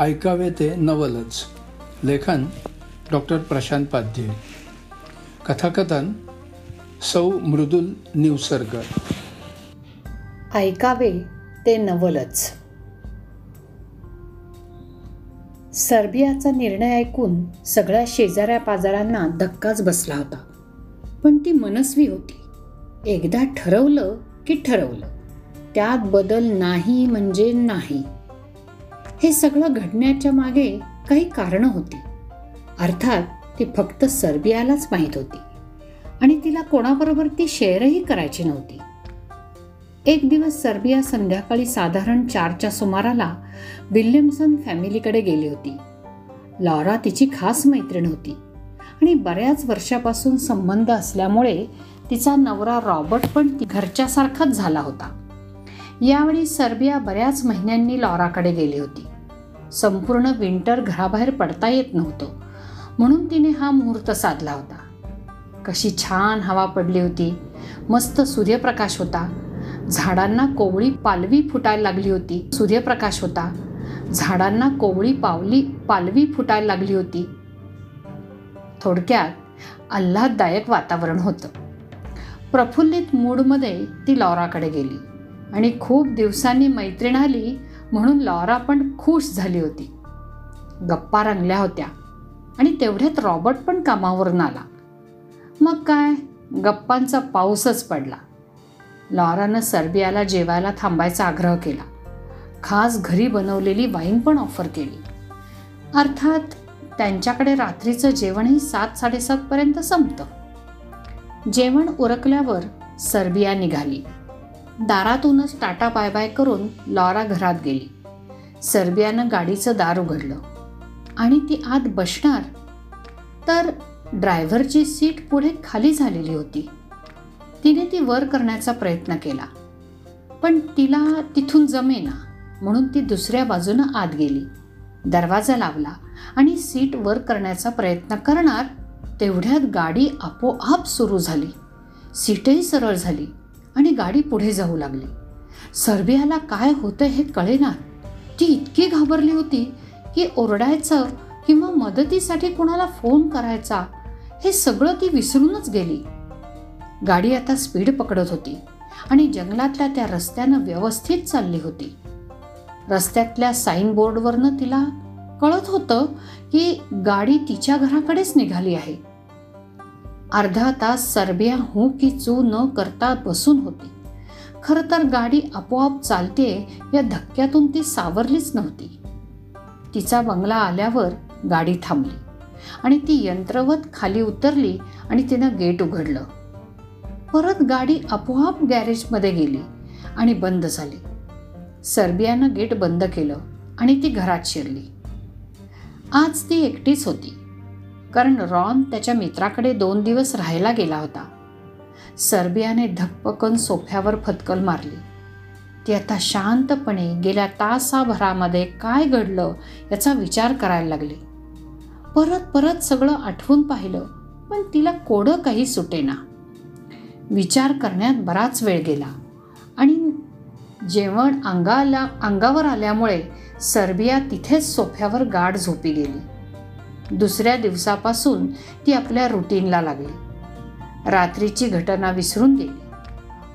ऐकावे ते नवलच. लेखन डॉक्टर प्रशांत पाध्ये. कथाकथन सौ मृदुल निवसरकर. ऐकावे ते नवलच. सर्बियाचा निर्णय ऐकून सगळ्या शेजाऱ्या पाजारांना धक्काच बसला होता. पण ती मनस्वी होती. एकदा ठरवलं की ठरवलं. त्यात बदल नाही म्हणजे नाही. हे सगळं घडण्याच्या मागे काही कारणं होती. अर्थात ती फक्त सर्बियालाच माहीत होती. आणि तिला कोणाबरोबर ती शेअरही करायची नव्हती. एक दिवस सर्बिया संध्याकाळी साधारण चारच्या सुमाराला विल्यमसन फॅमिलीकडे गेली होती. लॉरा तिची खास मैत्रीण होती आणि बऱ्याच वर्षापासून संबंध असल्यामुळे तिचा नवरा रॉबर्ट पण ती घरच्यासारखाच झाला होता. यावेळी सर्बिया बऱ्याच महिन्यांनी लॉराकडे गेली होती. संपूर्ण विंटर घराबाहेर पडता येत नव्हतं. म्हणून तिने हा मुहूर्त साधला होता. कशी छान हवा पडली होती. मस्त सूर्यप्रकाश होता. झाडांना कोवळी पालवी फुटायला लागली होती. सूर्यप्रकाश होता. झाडांना कोवळी पावली पालवी फुटायला लागली होती. थोडक्यात आल्हाददायक वातावरण होतं. प्रफुल्लित मूडमध्ये ती लॉराकडे गेली आणि खूप दिवसांनी मैत्रीण आली म्हणून लॉरा पण खुश झाली होती. गप्पा रंगल्या होत्या आणि तेवढ्यात रॉबर्ट पण कामावरून आला. मग काय? गप्पांचा पाऊसच पडला. लॉरानं सर्बियाला जेवायला थांबायचा आग्रह केला. खास घरी बनवलेली वाईन पण ऑफर केली. अर्थात त्यांच्याकडे रात्रीचं जेवणही सात साडेसातपर्यंत संपतं. जेवण उरकल्यावर सर्बिया निघाली. दारातूनच टाटा बाय बाय करून लॉरा घरात गेली. सर्बियानं गाडीचं दार उघडलं. आणि ती आत बसणार? तर ड्रायव्हरची सीट पुढे खाली झालेली होती. तिने ती वर करण्याचा प्रयत्न केला. पण तिला तिथून जमेना म्हणून ती दुसऱ्या बाजूनं आत गेली. दरवाजा लावला आणि सीट वर करण्याचा प्रयत्न करणार तेवढ्यात गाडी आपोआप सुरू झाली. सीटही सरळ झाली. आणि गाडी पुढे जाऊ लागली. सर्बियाला काय होतं हे कळेना. ती इतकी घाबरली होती की ओरडायचं किंवा मदतीसाठी कोणाला फोन करायचा हे सगळं ती विसरूनच गेली. गाडी आता स्पीड पकडत होती आणि जंगलातल्या त्या रस्त्यानं व्यवस्थित चालली होती. रस्त्यातल्या साईनबोर्डवरनं तिला कळत होतं की गाडी तिच्या घराकडेच निघाली आहे. अर्धा तास सर्बिया हो की चू न करता बसून होती. खरं तर गाडी आपोआप चालते या धक्क्यातून ती सावरलीच नव्हती. तिचा बंगला आल्यावर गाडी थांबली आणि ती यंत्रवत खाली उतरली आणि तिनं गेट उघडलं. परत गाडी आपोआप गॅरेजमध्ये गेली आणि बंद झाली. सर्बियानं गेट बंद केलं आणि ती घरात शिरली. आज ती एकटीच होती. कारण रॉन त्याच्या मित्राकडे दोन दिवस राहायला गेला होता. सर्बियाने धप्पकन सोफ्यावर फतकल मारली. ती आता शांतपणे गेल्या तासाभरामध्ये काय घडलं याचा विचार करायला लागली. परत परत सगळं आठवून पाहिलं पण तिला कोडं काही सुटेना. विचार करण्यात बराच वेळ गेला आणि जेवण अंगाला अंगावर आल्यामुळे सर्बिया तिथेच सोफ्यावर गाढ झोपी गेली. दुसऱ्या दिवसापासून ती आपल्या रुटीनला लागली. रात्रीची घटना विसरून गेली.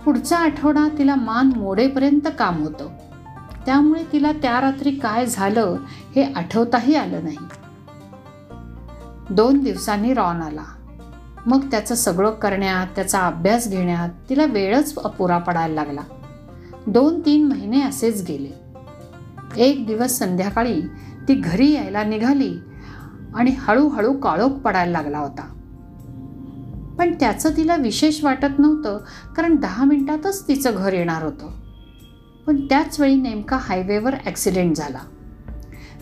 पुढचा आठवडा तिला मान मोडेपर्यंत काम होतं. त्यामुळे तिला त्या रात्री काय झालं हे आठवताही आलं नाही. दोन दिवसांनी रॉन आला. मग त्याचं सगळं करण्यात त्याचा अभ्यास घेण्यात तिला वेळच अपुरा पडायला लागला. दोन तीन महिने असेच गेले. एक दिवस संध्याकाळी ती घरी यायला निघाली आणि हळूहळू काळोख पडायला लागला होता. पण त्याचं तिला विशेष वाटत नव्हतं कारण दहा मिनिटातच तिचं घर येणार होतं. पण त्याच वेळी नेमका हायवेवर ॲक्सिडेंट झाला.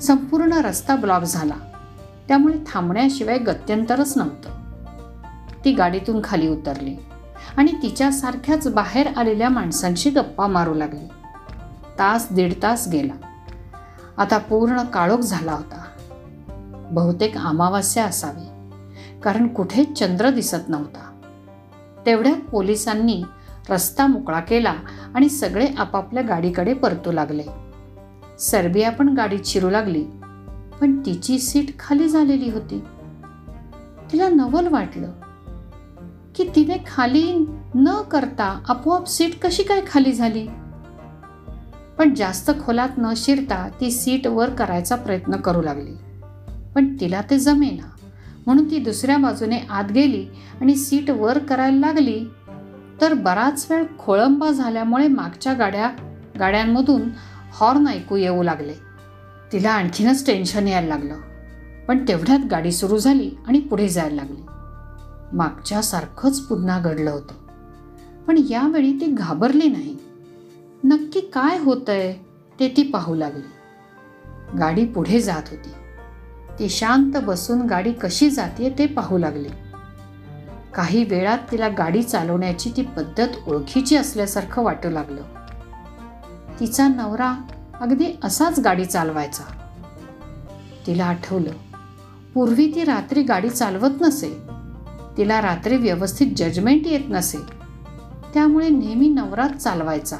संपूर्ण रस्ता ब्लॉक झाला. त्यामुळे थांबण्याशिवाय गत्यंतरच नव्हतं. ती गाडीतून खाली उतरली आणि तिच्यासारख्याच बाहेर आलेल्या माणसांशी गप्पा मारू लागली. तास दीड तास गेला. आता पूर्ण काळोख झाला होता. बहुतेक अमावास्या असावी. कारण कुठेच चंद्र दिसत नव्हता. तेवढ्यात पोलिसांनी रस्ता मोकळा केला आणि सगळे आपापल्या गाडीकडे परतू लागले. सर्बिया पण गाडीत शिरू लागली पण तिची सीट खाली झालेली होती. तिला नवल वाटलं की तिने खाली न करता आपोआप सीट कशी काय खाली झाली? पण जास्त खोलात न शिरता ती सीट वर करायचा प्रयत्न करू लागली. पण तिला ते जमेना. म्हणून ती दुसऱ्या बाजूने आत गेली आणि सीट वर करायला लागली. तर बराच वेळ खोळंबा झाल्यामुळे मागच्या गाड्या गाड्यांमधून हॉर्न ऐकू येऊ लागले. तिला आणखीनच टेन्शन यायला लागलं. पण तेवढ्यात गाडी सुरू झाली आणि पुढे जायला लागली. मागच्यासारखंच पुन्हा घडलं होतं. पण यावेळी ती घाबरली नाही. नक्की काय होतंय ते ती पाहू लागली. गाडी पुढे जात होती. ती शांत बसून गाडी कशी जाते ते पाहू लागली. काही वेळात तिला गाडी चालवण्याची ती पद्धत ओळखीची असल्यासारखं वाटू लागलं. तिचा नवरा अगदी असाच गाडी चालवायचा. तिला आठवलं पूर्वी ती रात्री गाडी चालवत नसे तिला रात्री व्यवस्थित जजमेंट येत नसे त्यामुळे नेहमी नवराच चालवायचा.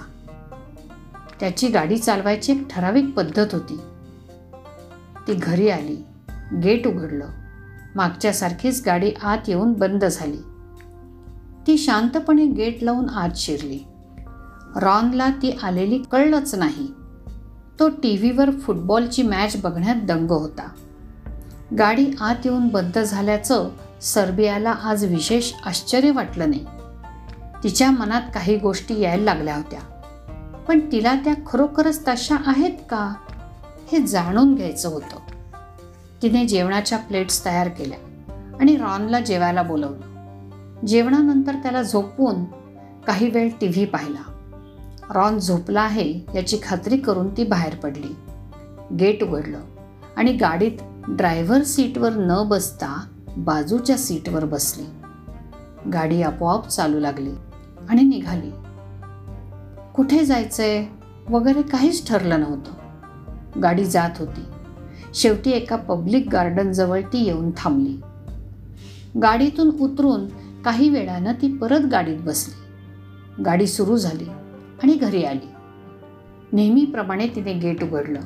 त्याची गाडी चालवायची एक ठराविक पद्धत होती. ती घरी आली. गेट उघडलं. मागच्यासारखीच गाडी आत येऊन बंद झाली. ती शांतपणे गेट लावून आत शिरली. रॉनला ती आलेली कळलंच नाही. तो टी व्हीवर फुटबॉलची मॅच बघण्यात दंग होता. गाडी आत येऊन बंद झाल्याचं सर्बियाला आज विशेष आश्चर्य वाटलं नाही. तिच्या मनात काही गोष्टी यायला लागल्या होत्या. पण तिला त्या खरोखरच तशा आहेत का हे जाणून घ्यायचं होतं. तिने जेवणाच्या प्लेट्स तयार केल्या आणि रॉनला जेवायला बोलवलं. जेवणानंतर त्याला झोपवून काही वेळ टी व्ही पाहिला. रॉन झोपला आहे याची खात्री करून ती बाहेर पडली. गेट उघडलं आणि गाडीत ड्रायव्हर सीटवर न बसता बाजूच्या सीटवर बसली. गाडी आपोआप चालू लागली आणि निघाली. कुठे जायचंय? वगैरे काहीच ठरलं नव्हतं. गाडी जात होती. शेवटी एका पब्लिक गार्डनजवळ ती येऊन थांबली. गाडीतून उतरून काही वेळानं ती परत गाडीत बसली. गाडी सुरू झाली आणि घरी आली. नेहमीप्रमाणे तिने गेट उघडलं.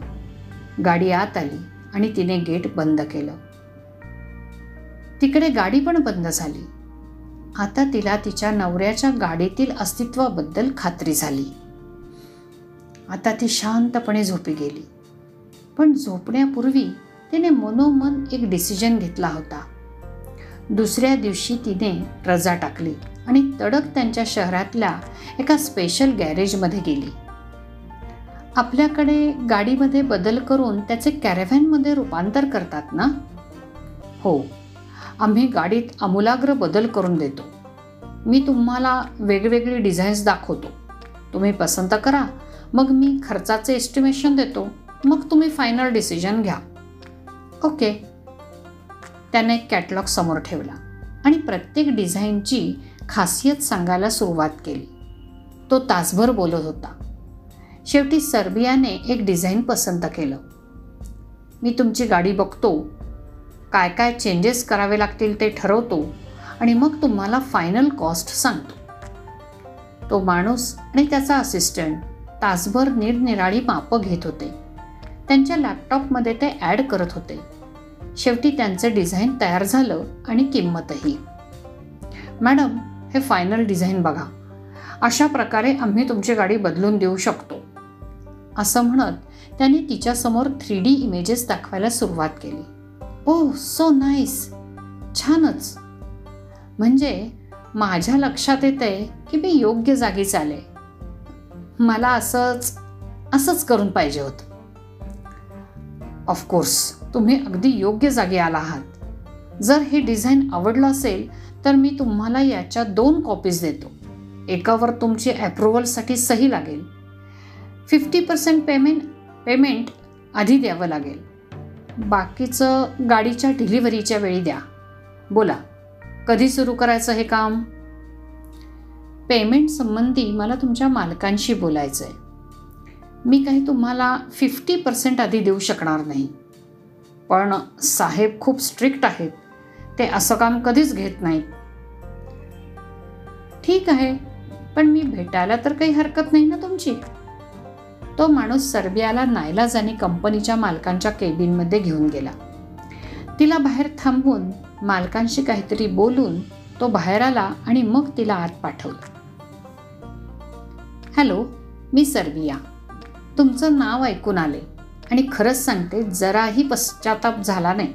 गाडी आत आली आणि तिने गेट बंद केलं. तिकडे गाडी पण बंद झाली. आता तिला तिच्या नवऱ्याच्या गाडीतील अस्तित्वाबद्दल खात्री झाली. आता ती शांतपणे झोपी गेली. पण झोपण्यापूर्वी तिने मनोमन एक डिसिजन घेतला होता. दुसऱ्या दिवशी तिने रजा टाकली आणि तडक त्यांच्या शहरातल्या एका स्पेशल गॅरेजमध्ये गेली. आपल्याकडे गाडीमध्ये बदल करून त्याचे कॅरेव्हॅनमध्ये रूपांतर करतात ना? हो आम्ही गाडीत आमूलाग्र बदल करून देतो. मी तुम्हाला वेगवेगळी डिझाईन्स दाखवतो. तुम्ही पसंत करा मग मी खर्चाचे एस्टिमेशन देतो. मग तुम्ही फायनल डिसिजन घ्या. ओके त्याने एक कॅटलॉग समोर ठेवला आणि प्रत्येक डिझाईनची खासियत सांगायला सुरुवात केली. तो तासभर बोलत होता. शेवटी सर्बियाने एक डिझाईन पसंत केलं. मी तुमची गाडी बघतो. काय काय चेंजेस करावे लागतील ते ठरवतो आणि मग तुम्हाला फायनल कॉस्ट सांगतो. तो माणूस आणि त्याचा असिस्टंट तासभर निरनिराळी मापं घेत होते. त्यांच्या लॅपटॉपमध्ये ते ॲड करत होते. शेवटी त्यांचं डिझाईन तयार झालं आणि किंमतही. मॅडम हे फायनल डिझाईन बघा. अशा प्रकारे आम्ही तुमची गाडी बदलून देऊ शकतो. असं म्हणत त्याने तिच्यासमोर थ्री डी इमेजेस दाखवायला सुरुवात केली. ओ सो नाईस छानच. म्हणजे माझ्या लक्षात येतंय की मी योग्य जागी चाले मला असंच असंच करून पाहिजे होतं. ऑफकोर्स तुम्ही अगदी योग्य जागी आला आहात. जर हे डिझाईन आवडलं असेल तर मी तुम्हाला याच्या दोन कॉपीज देतो. एकावर तुमची ॲप्रुव्हलसाठी सही लागेल. फिफ्टी पर्सेंट पेमेंट पेमेंट आधी द्यावं लागेल. बाकीचं गाडीच्या डिलिव्हरीच्या वेळी द्या. बोला कधी सुरू करायचं हे काम? पेमेंट संबंधी मला तुमच्या मालकांशी बोलायचं आहे मी काही तुम्हाला फिफ्टी पर्सेंट आधी देऊ शकणार नाही. पण साहेब खूप स्ट्रिक्ट आहेत. ते असं काम कधीच घेत नाहीत. ठीक आहे पण मी भेटायला तर काही हरकत नाही ना तुमची? तो माणूस सर्बियाला नायलाजाने कंपनीच्या मालकांच्या केबिनमध्ये घेऊन गेला. तिला बाहेर थांबवून मालकांशी काहीतरी बोलून तो बाहेर आला आणि मग तिला आत पाठवलं. हॅलो मी सर्बिया. तुमचं नाव ऐकून आले. आणि खरंच सांगते जराही पश्चाताप झाला नाही.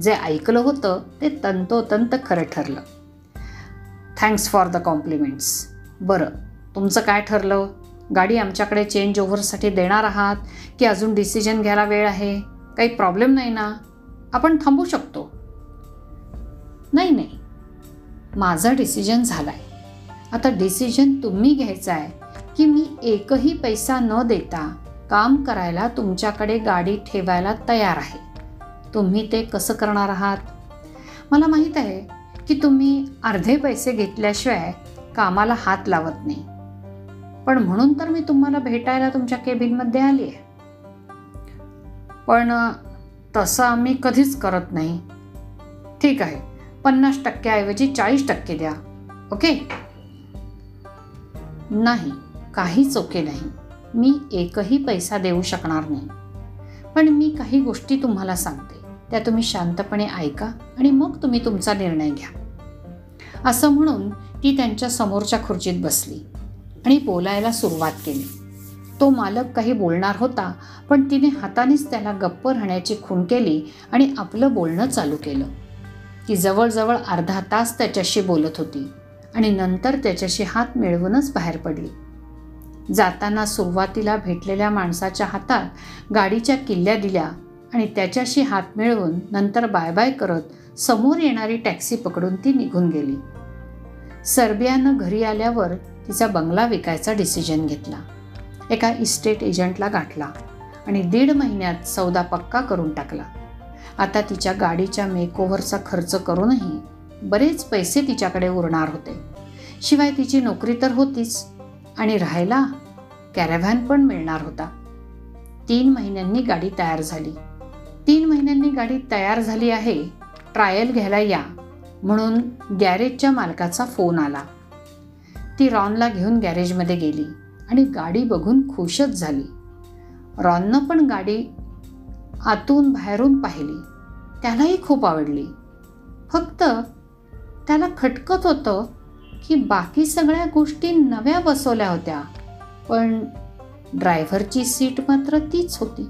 जे ऐकलं होतं ते तंतोतंत खरं ठरलं. थँक्स फॉर द कॉम्प्लिमेंट्स बरं तुमचं काय ठरलं? गाडी आमच्याकडे चेंज ओव्हरसाठी देणार आहात की अजून डिसिजन घ्यायला वेळ आहे? काही प्रॉब्लेम नाही ना? आपण थांबू शकतो. नाही नाही. माझा डिसिजन झालं आहे आता डिसिजन तुम्ही घ्यायचा आहे. की मी एकही पैसा न देता काम करायला तुमच्याकडे गाडी ठेवायला तयार आहे. तुम्ही ते कसं करणार आहात? मला माहीत आहे की तुम्ही अर्धे पैसे घेतल्याशिवाय कामाला हात लावत नाही. पण म्हणून तर मी तुम्हाला भेटायला तुमच्या केबिनमध्ये आली आहे पण तसं आम्ही कधीच करत नाही. ठीक आहे पन्नास टक्क्याऐवजी चाळीस टक्के द्या. ओके? नाही. काहीच ओके नाही. मी एकही पैसा देऊ शकणार नाही. पण मी काही गोष्टी तुम्हाला सांगते. त्या तुम्ही शांतपणे ऐका आणि मग तुम्ही तुमचा निर्णय घ्या. असं म्हणून ती त्यांच्या समोरच्या खुर्चीत बसली आणि बोलायला सुरुवात केली. तो मालक काही बोलणार होता पण तिने हातानेच त्याला गप्प राहण्याची खूण केली आणि आपलं बोलणं चालू केलं. ती जवळजवळ अर्धा तास त्याच्याशी बोलत होती आणि नंतर त्याच्याशी हात मिळवूनच बाहेर पडली. जाताना सुरुवातीला भेटलेल्या माणसाच्या हातात गाडीच्या किल्ल्या दिल्या आणि त्याच्याशी हात मिळवून नंतर बाय बाय करत समोर येणारी टॅक्सी पकडून ती निघून गेली. सर्बियानं घरी आल्यावर तिचा बंगला विकायचा डिसिजन घेतला. एका इस्टेट एजंटला गाठला आणि दीड महिन्यात सौदा पक्का करून टाकला. आता तिच्या गाडीच्या मेकओव्हरचा खर्च करूनही बरेच पैसे तिच्याकडे उरणार होते. शिवाय तिची नोकरी तर होतीच. आणि राहायला कॅरेव्हॅन पण मिळणार होता. तीन महिन्यांनी गाडी तयार झाली. तीन महिन्यांनी गाडी तयार झाली आहे ट्रायल घ्यायला या म्हणून गॅरेजच्या मालकाचा फोन आला. ती रॉनला घेऊन गॅरेजमध्ये गेली आणि गाडी बघून खुशच झाली. रॉननं पण गाडी आतून बाहेरून पाहिली. त्यालाही खूप आवडली. फक्त त्याला खटकत होतं की बाकी सगळ्या गोष्टी नव्या बसवल्या होत्या. पण ड्रायव्हरची सीट मात्र तीच होती.